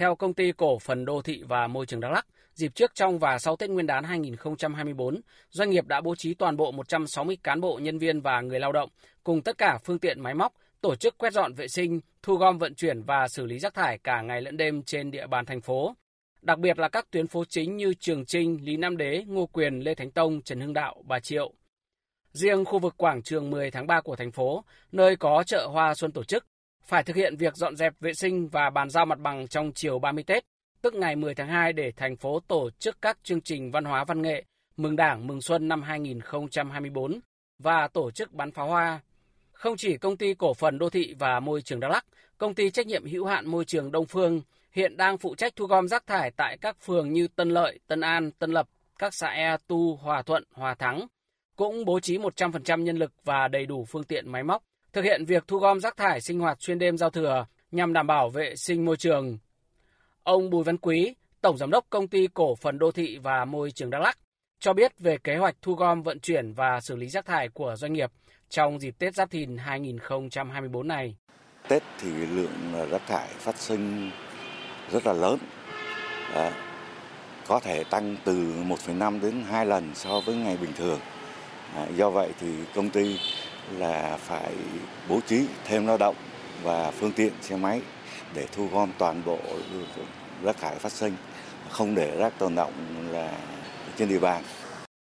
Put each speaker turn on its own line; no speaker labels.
Theo công ty cổ phần đô thị và môi trường Đắk Lắk, dịp trước trong và sau Tết Nguyên đán 2024, doanh nghiệp đã bố trí toàn bộ 160 cán bộ, nhân viên và người lao động cùng tất cả phương tiện máy móc tổ chức quét dọn vệ sinh, thu gom vận chuyển và xử lý rác thải cả ngày lẫn đêm trên địa bàn thành phố. Đặc biệt là các tuyến phố chính như Trường Trinh, Lý Nam Đế, Ngô Quyền, Lê Thánh Tông, Trần Hưng Đạo, Bà Triệu. Riêng khu vực quảng trường 10 tháng 3 của thành phố, nơi có chợ hoa xuân tổ chức, phải thực hiện việc dọn dẹp vệ sinh và bàn giao mặt bằng trong chiều 30 Tết, tức ngày 10 tháng 2 để thành phố tổ chức các chương trình văn hóa văn nghệ mừng Đảng mừng Xuân năm 2024 và tổ chức bắn pháo hoa. Không chỉ công ty cổ phần đô thị và môi trường Đắk Lắk, công ty trách nhiệm hữu hạn môi trường Đông Phương hiện đang phụ trách thu gom rác thải tại các phường như Tân Lợi, Tân An, Tân Lập, các xã E Tu, Hòa Thuận, Hòa Thắng, cũng bố trí 100% nhân lực và đầy đủ phương tiện máy móc, thực hiện việc thu gom rác thải sinh hoạt xuyên đêm giao thừa nhằm đảm bảo vệ sinh môi trường. Ông Bùi Văn Quý, Tổng Giám đốc Công ty Cổ phần Đô thị và Môi trường Đắk Lắk, cho biết về kế hoạch thu gom vận chuyển và xử lý rác thải của doanh nghiệp trong dịp Tết Giáp Thìn 2024 này.
Tết thì lượng rác thải phát sinh rất là lớn. À, có thể tăng từ 1,5 đến 2 lần so với ngày bình thường. À, do vậy thì công ty là phải bố trí thêm lao động và phương tiện xe máy để thu gom toàn bộ rác thải phát sinh, không để rác tồn động là trên địa bàn.